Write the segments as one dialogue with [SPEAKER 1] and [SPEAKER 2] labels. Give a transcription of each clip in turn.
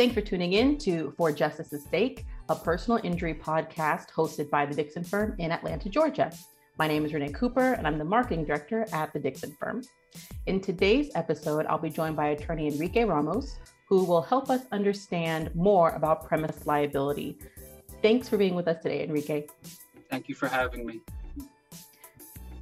[SPEAKER 1] Thanks for tuning in to For Justice's Sake, a personal injury podcast hosted by the Dixon Firm in Atlanta, Georgia. My name is Renee Cooper, and I'm the marketing director at the Dixon Firm. In today's episode, I'll be joined by attorney Enrique Ramos, who will help us understand more about premise liability. Thanks for being with us today, Enrique.
[SPEAKER 2] Thank you for having me.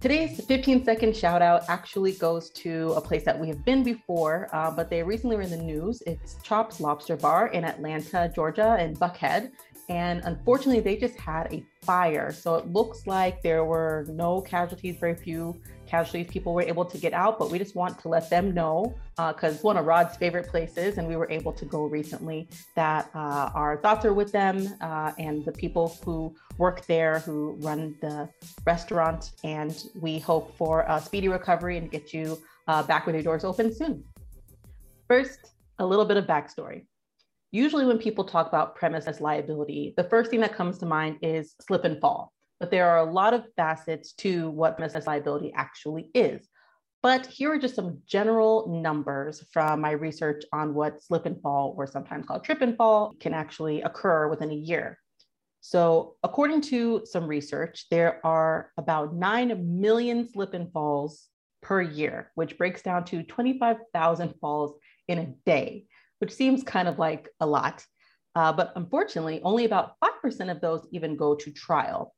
[SPEAKER 1] Today's 15 second shout out actually goes to a place that we have been before, uh, but they recently were in the news. It's Chops Lobster Bar in Atlanta, Georgia, in Buckhead. And unfortunately, they just had a fire. So it looks like there were no casualties, very few casualties. People were able to get out, but we just want to let them know because uh, one of Rod's favorite places, and we were able to go recently, that uh, our thoughts are with them uh, and the people who work there, who run the restaurant. And we hope for a speedy recovery and get you uh, back with your doors open soon. First, a little bit of backstory. Usually, when people talk about premises liability, the first thing that comes to mind is slip and fall. But there are a lot of facets to what premises liability actually is. But here are just some general numbers from my research on what slip and fall, or sometimes called trip and fall, can actually occur within a year. So, according to some research, there are about 9 million slip and falls per year, which breaks down to 25,000 falls in a day which seems kind of like a lot. Uh, but unfortunately, only about 5% of those even go to trial.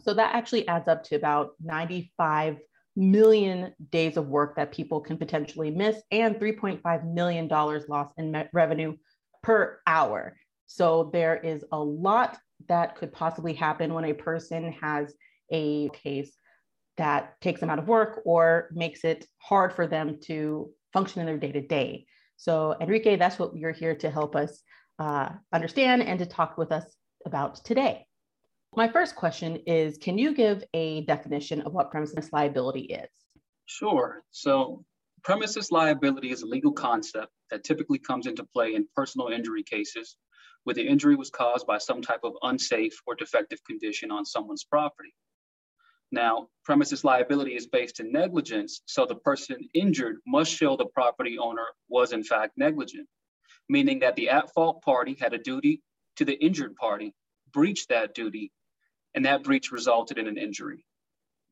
[SPEAKER 1] So that actually adds up to about 95 million days of work that people can potentially miss and $3.5 million loss in revenue per hour. So there is a lot that could possibly happen when a person has a case that takes them out of work or makes it hard for them to function in their day to day. So, Enrique, that's what you're here to help us uh, understand and to talk with us about today. My first question is Can you give a definition of what premises liability is?
[SPEAKER 2] Sure. So, premises liability is a legal concept that typically comes into play in personal injury cases where the injury was caused by some type of unsafe or defective condition on someone's property. Now, premises liability is based in negligence, so the person injured must show the property owner was in fact negligent, meaning that the at fault party had a duty to the injured party, breached that duty, and that breach resulted in an injury.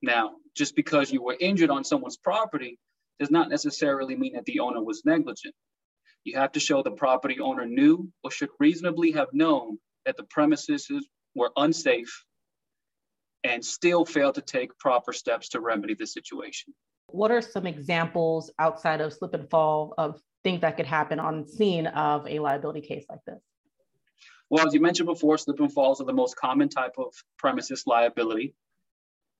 [SPEAKER 2] Now, just because you were injured on someone's property does not necessarily mean that the owner was negligent. You have to show the property owner knew or should reasonably have known that the premises were unsafe and still failed to take proper steps to remedy the situation.
[SPEAKER 1] What are some examples outside of slip and fall of things that could happen on scene of a liability case like this?
[SPEAKER 2] Well, as you mentioned before, slip and falls are the most common type of premises liability.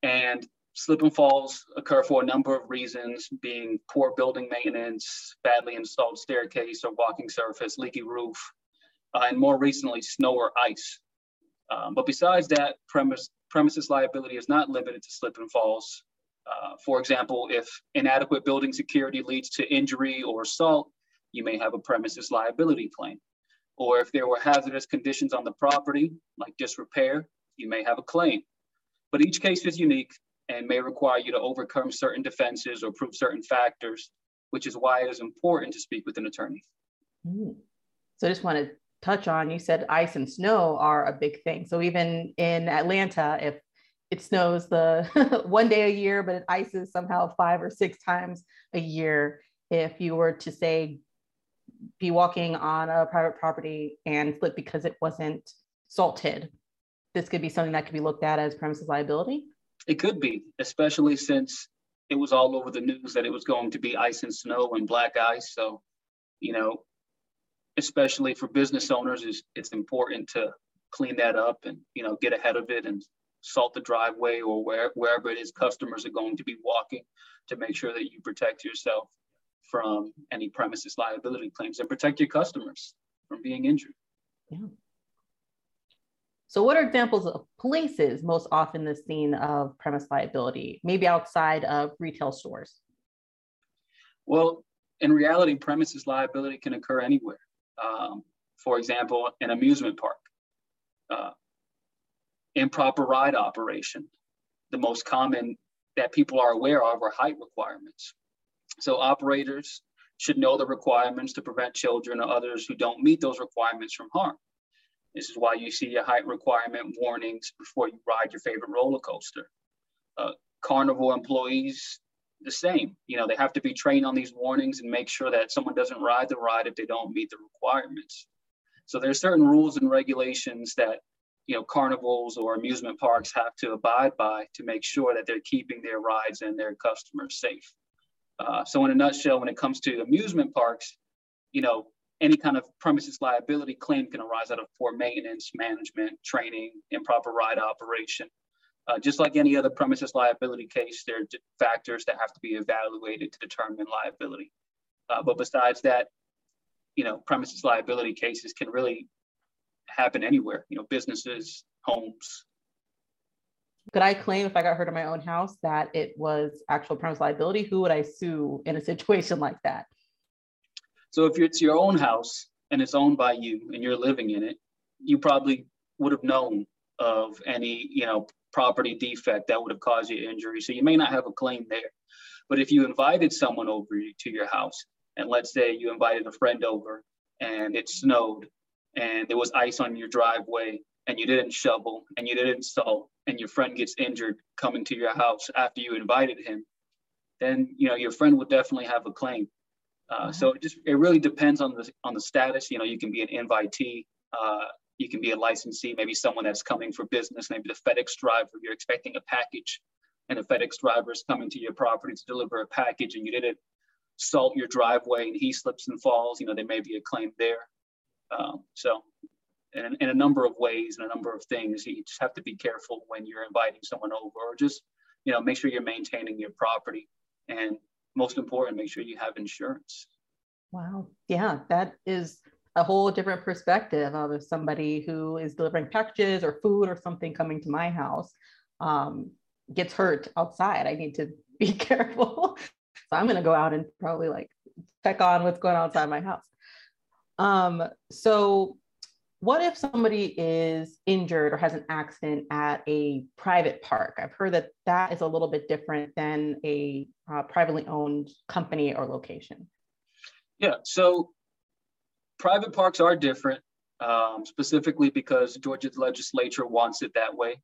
[SPEAKER 2] And slip and falls occur for a number of reasons, being poor building maintenance, badly installed staircase or walking surface, leaky roof, uh, and more recently, snow or ice. Um, but besides that, premise, premises liability is not limited to slip and falls. Uh, for example, if inadequate building security leads to injury or assault, you may have a premises liability claim. Or if there were hazardous conditions on the property, like disrepair, you may have a claim. But each case is unique and may require you to overcome certain defenses or prove certain factors, which is why it is important to speak with an attorney.
[SPEAKER 1] Mm. So I just want to touch on, you said ice and snow are a big thing. So even in Atlanta, if it snows the one day a year, but it ices somehow five or six times a year, if you were to say be walking on a private property and slip because it wasn't salted, this could be something that could be looked at as premises liability?
[SPEAKER 2] It could be, especially since it was all over the news that it was going to be ice and snow and black ice. So, you know, especially for business owners, is it's important to clean that up and you know get ahead of it and salt the driveway or where, wherever it is customers are going to be walking to make sure that you protect yourself from any premises liability claims and protect your customers from being injured.
[SPEAKER 1] Yeah. So, what are examples of places most often the scene of premise liability, maybe outside of retail stores?
[SPEAKER 2] Well, in reality, premises liability can occur anywhere. Um, for example, an amusement park. Uh, improper ride operation. The most common that people are aware of are height requirements. So operators should know the requirements to prevent children or others who don't meet those requirements from harm. This is why you see your height requirement warnings before you ride your favorite roller coaster. Uh, carnival employees, the same. You know, they have to be trained on these warnings and make sure that someone doesn't ride the ride if they don't meet the requirements. So there's certain rules and regulations that you know carnivals or amusement parks have to abide by to make sure that they're keeping their rides and their customers safe. Uh, so in a nutshell, when it comes to amusement parks, you know any kind of premises liability claim can arise out of poor maintenance, management, training, improper ride operation. Uh, just like any other premises liability case, there are factors that have to be evaluated to determine liability. Uh, but besides that, you know, premises liability cases can really happen anywhere, you know, businesses, homes.
[SPEAKER 1] Could I claim if I got hurt in my own house that it was actual premise liability? Who would I sue in a situation like that?
[SPEAKER 2] So if it's your own house and it's owned by you and you're living in it, you probably would have known of any, you know, property defect that would have caused you injury. So you may not have a claim there. But if you invited someone over to your house, and let's say you invited a friend over and it snowed and there was ice on your driveway and you didn't shovel and you didn't salt and your friend gets injured coming to your house after you invited him then you know your friend would definitely have a claim. Uh, so it just it really depends on the on the status. You know you can be an invitee uh, you can be a licensee maybe someone that's coming for business maybe the fedex driver you're expecting a package and the fedex driver is coming to your property to deliver a package and you didn't salt your driveway and he slips and falls you know there may be a claim there. Um, so, in, in a number of ways and a number of things, you just have to be careful when you're inviting someone over, or just you know make sure you're maintaining your property, and most important, make sure you have insurance.
[SPEAKER 1] Wow, yeah, that is a whole different perspective of somebody who is delivering packages or food or something coming to my house um, gets hurt outside. I need to be careful. so I'm going to go out and probably like check on what's going on outside my house. Um, so what if somebody is injured or has an accident at a private park? I've heard that that is a little bit different than a uh, privately owned company or location.
[SPEAKER 2] Yeah, so private parks are different, um, specifically because Georgia's legislature wants it that way.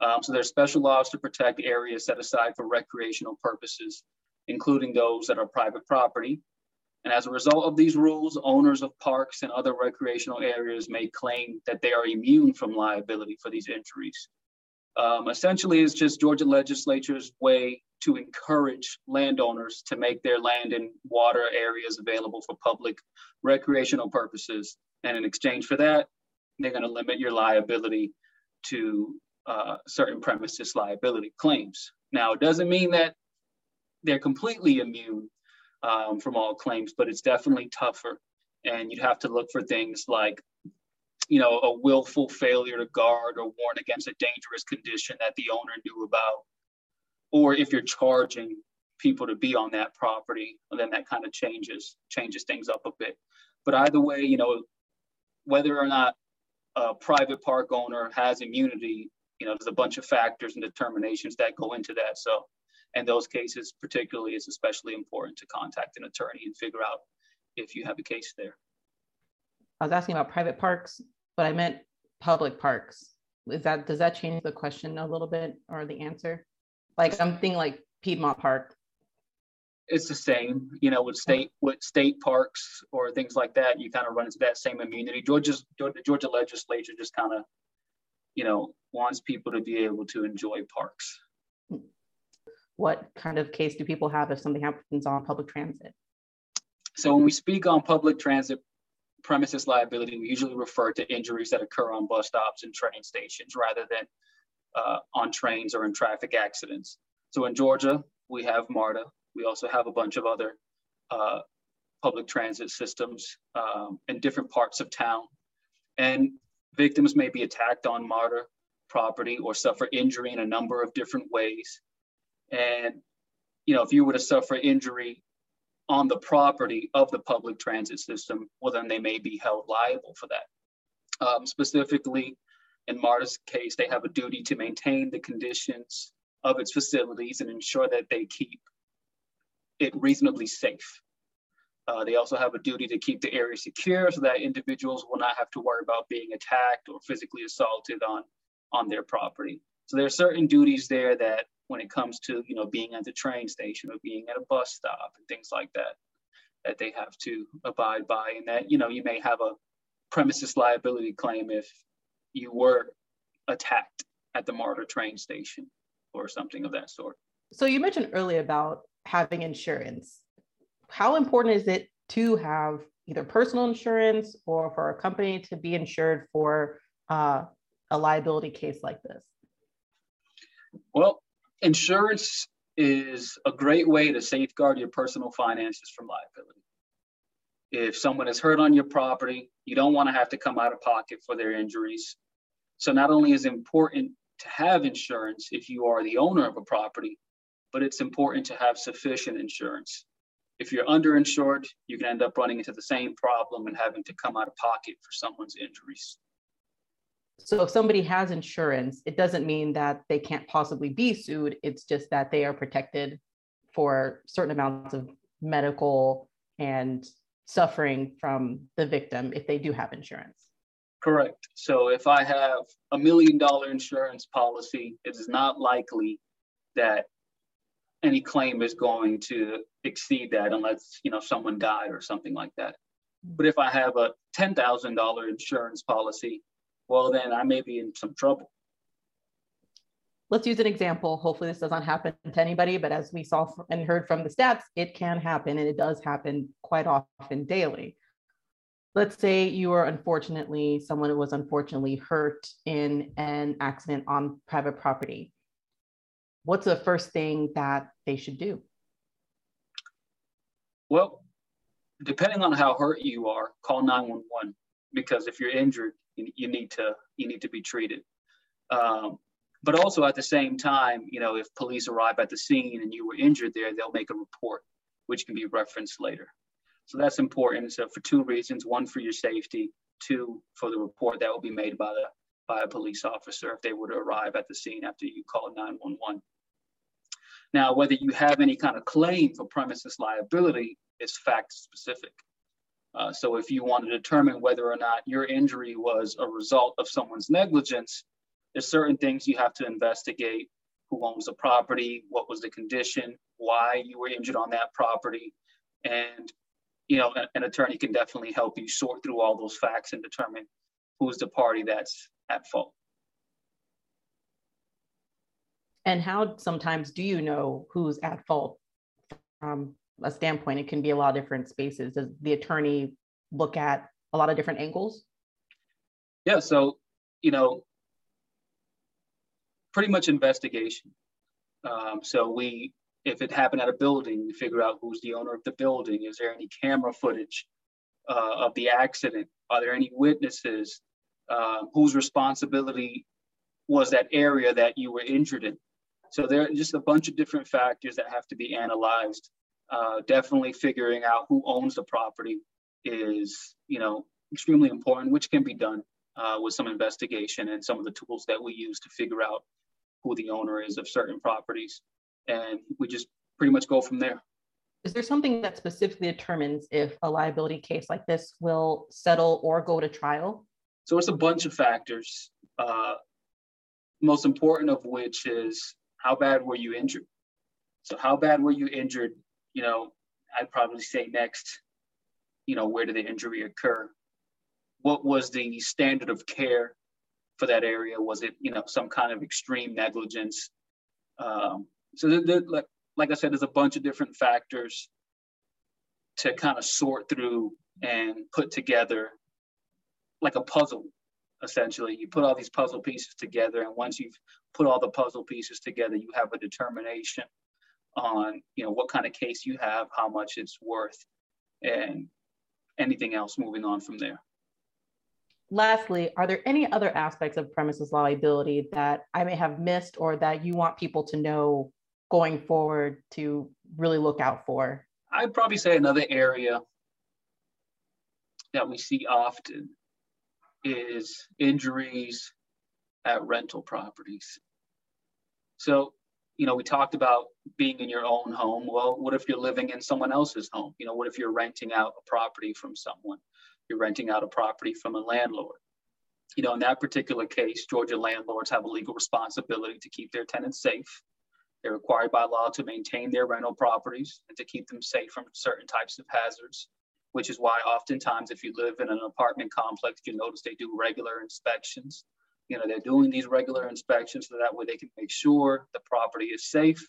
[SPEAKER 2] Um, so there's special laws to protect areas set aside for recreational purposes, including those that are private property. And as a result of these rules, owners of parks and other recreational areas may claim that they are immune from liability for these injuries. Um, essentially, it's just Georgia legislature's way to encourage landowners to make their land and water areas available for public recreational purposes. And in exchange for that, they're going to limit your liability to uh, certain premises liability claims. Now, it doesn't mean that they're completely immune um, from all claims, but it's definitely tougher. And you'd have to look for things like, you know, a willful failure to guard or warn against a dangerous condition that the owner knew about. Or if you're charging people to be on that property, then that kind of changes changes things up a bit. But either way, you know, whether or not a private park owner has immunity, you know, there's a bunch of factors and determinations that go into that. So and those cases, particularly, it's especially important to contact an attorney and figure out if you have a case there.
[SPEAKER 1] I was asking about private parks, but I meant public parks. Is that does that change the question a little bit or the answer? Like I'm thinking like Piedmont Park.
[SPEAKER 2] It's the same, you know, with state with state parks or things like that. You kind of run into that same immunity. Georgia's the Georgia legislature just kind of, you know, wants people to be able to enjoy parks hmm.
[SPEAKER 1] What kind of case do people have if something happens on public transit?
[SPEAKER 2] So when we speak on public transit premises liability, we usually refer to injuries that occur on bus stops and train stations rather than uh, on trains or in traffic accidents. So in Georgia, we have MARTA. We also have a bunch of other uh, public transit systems um, in different parts of town. And victims may be attacked on MARTA property or suffer injury in a number of different ways. And, you know, if you were to suffer injury on the property of the public transit system, well, then they may be held liable for that. Um, specifically, in MARTA's case, they have a duty to maintain the conditions of its facilities and ensure that they keep it reasonably safe. Uh, they also have a duty to keep the area secure so that individuals will not have to worry about being attacked or physically assaulted on, on their property. So there are certain duties there that when it comes to, you know, being at the train station or being at a bus stop and things like that, that they have to abide by. And that, you know, you may have a premises liability claim if you were attacked at the MARTA train station or something of that sort.
[SPEAKER 1] So you mentioned earlier about having insurance. How important is it to have either personal insurance or for a company to be insured for uh, a liability case like this?
[SPEAKER 2] Well, insurance is a great way to safeguard your personal finances from liability. If someone is hurt on your property, you don't want to have to come out of pocket for their injuries. So, not only is it important to have insurance if you are the owner of a property, but it's important to have sufficient insurance. If you're underinsured, you can end up running into the same problem and having to come out of pocket for someone's injuries.
[SPEAKER 1] So if somebody has insurance, it doesn't mean that they can't possibly be sued. It's just that they are protected for certain amounts of medical and suffering from the victim if they do have insurance.
[SPEAKER 2] Correct. So if I have a million dollar insurance policy, it is not likely that any claim is going to exceed that unless you know someone died or something like that. Mm-hmm. But if I have a ten thousand dollar insurance policy, well, then I may be in some trouble.
[SPEAKER 1] Let's use an example. Hopefully, this doesn't happen to anybody, but as we saw and heard from the stats, it can happen and it does happen quite often daily. Let's say you are unfortunately, someone was unfortunately hurt in an accident on private property. What's the first thing that they should do?
[SPEAKER 2] Well, depending on how hurt you are, call 911 because if you're injured, you, need to you need to be treated. Um, but also at the same time, you know, if police arrive at the scene and you were injured there, they'll make a report, which can be referenced later. So that's important. So for two reasons: one for your safety, two for the report that will be made by the by a police officer if they were to arrive at the scene after you call 911. Now, whether you have any kind of claim for premises liability is fact specific. Uh, so if you want to determine whether or not your injury was a result of someone's negligence, there's certain things you have to investigate. Who owns the property? What was the condition? Why you were injured on that property? And you know, an, attorney can definitely help you sort through all those facts and determine who's the party that's at fault.
[SPEAKER 1] And how sometimes do you know who's at fault from a standpoint? It can be a lot of different spaces. Does the attorney look at a lot of different angles?
[SPEAKER 2] Yeah, so, you know, pretty much investigation. Um, so we, if it happened at a building, we figure out who's the owner of the building. Is there any camera footage uh, of the accident? Are there any witnesses? Uh, whose responsibility was that area that you were injured in? So there are just a bunch of different factors that have to be analyzed. Uh, definitely figuring out who owns the property is, you know, extremely important, which can be done uh, with some investigation and some of the tools that we use to figure out who the owner is of certain properties. And we just pretty much go from there.
[SPEAKER 1] Is there something that specifically determines if a liability case like this will settle or go to trial?
[SPEAKER 2] So it's a bunch of factors. Uh, most important of which is how bad were you injured? So how bad were you injured? You know, I'd probably say next, you know, where did the injury occur? What was the standard of care for that area? Was it, you know, some kind of extreme negligence? Um, so there, there, like, like I said, there's a bunch of different factors to kind of sort through and put together like a puzzle essentially. You put all these puzzle pieces together, and once you've put all the puzzle pieces together, you have a determination on you know what kind of case you have, how much it's worth, and anything else moving on from there.
[SPEAKER 1] Lastly, are there any other aspects of premises liability that I may have missed or that you want people to know going forward to really look out for?
[SPEAKER 2] I'd probably say another area that we see often is injuries at rental properties. So, you know, we talked about being in your own home. Well, what if you're living in someone else's home? You know, what if you're renting out a property from someone? You're renting out a property from a landlord. You know, in that particular case, Georgia landlords have a legal responsibility to keep their tenants safe. They're required by law to maintain their rental properties and to keep them safe from certain types of hazards, which is why oftentimes if you live in an apartment complex, you notice they do regular inspections you know, they're doing these regular inspections so that way they can make sure the property is safe.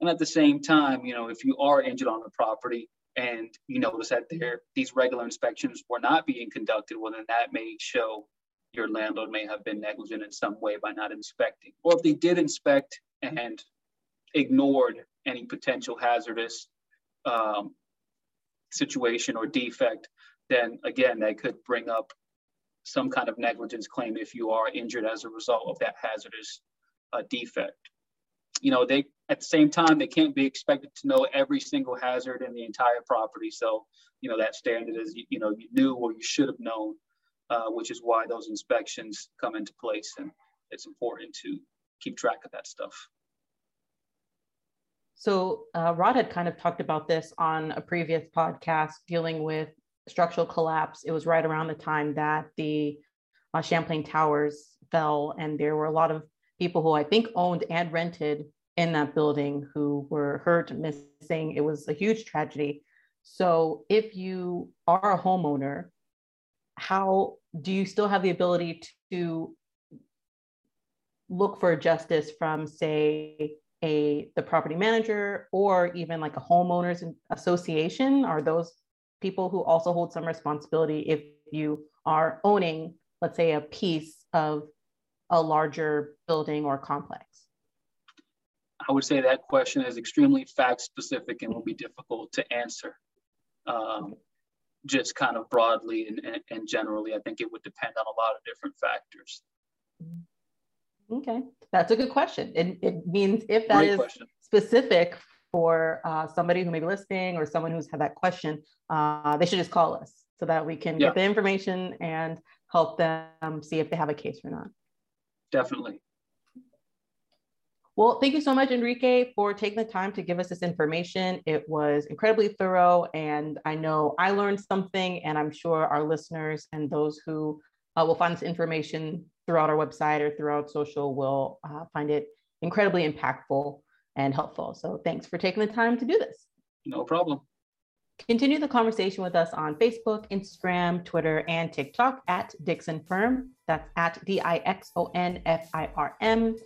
[SPEAKER 2] And at the same time, you know, if you are injured on the property and you notice that there these regular inspections were not being conducted, well, then that may show your landlord may have been negligent in some way by not inspecting. Or if they did inspect and ignored any potential hazardous um, situation or defect, then again, that could bring up some kind of negligence claim if you are injured as a result of that hazardous uh, defect. You know, they at the same time they can't be expected to know every single hazard in the entire property. So, you know, that standard is you, know you knew or you should have known, uh, which is why those inspections come into place, and it's important to keep track of that stuff.
[SPEAKER 1] So, uh, Rod had kind of talked about this on a previous podcast dealing with structural collapse. It was right around the time that the uh, Champlain Towers fell, and there were a lot of people who I think owned and rented in that building who were hurt, missing. It was a huge tragedy. So, if you are a homeowner, how do you still have the ability to look for justice from, say, a the property manager or even like a homeowners association? Are those people who also hold some responsibility if you are owning, let's say, a piece of a larger building or complex?
[SPEAKER 2] I would say that question is extremely fact specific and will be difficult to answer. Um, just kind of broadly and, and, and, generally, I think it would depend on a lot of different factors.
[SPEAKER 1] Okay, that's a good question. It, it means if that Great is question. specific for uh, somebody who may be listening or someone who's had that question, uh, they should just call us so that we can yeah. get the information and help them see if they have a case or not.
[SPEAKER 2] Definitely.
[SPEAKER 1] Well, thank you so much, Enrique, for taking the time to give us this information. It was incredibly thorough, and I know I learned something, and I'm sure our listeners and those who uh, will find this information throughout our website or throughout social will uh, find it incredibly impactful and helpful. So thanks for taking the time to do this.
[SPEAKER 2] No problem.
[SPEAKER 1] Continue the conversation with us on Facebook, Instagram, Twitter, and TikTok at Dixon Firm. That's at D I X O N F I R M.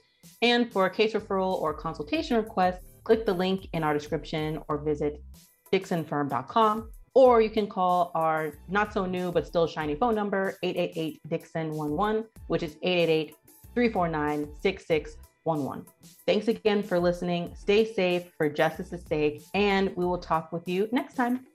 [SPEAKER 1] And for a case referral or consultation request, click the link in our description or visit dixonfirm.com. Or you can call our not so new but still shiny phone number, 888 Dixon 11, which is 888 349 6611. Thanks again for listening. Stay safe for justice's sake, and we will talk with you next time.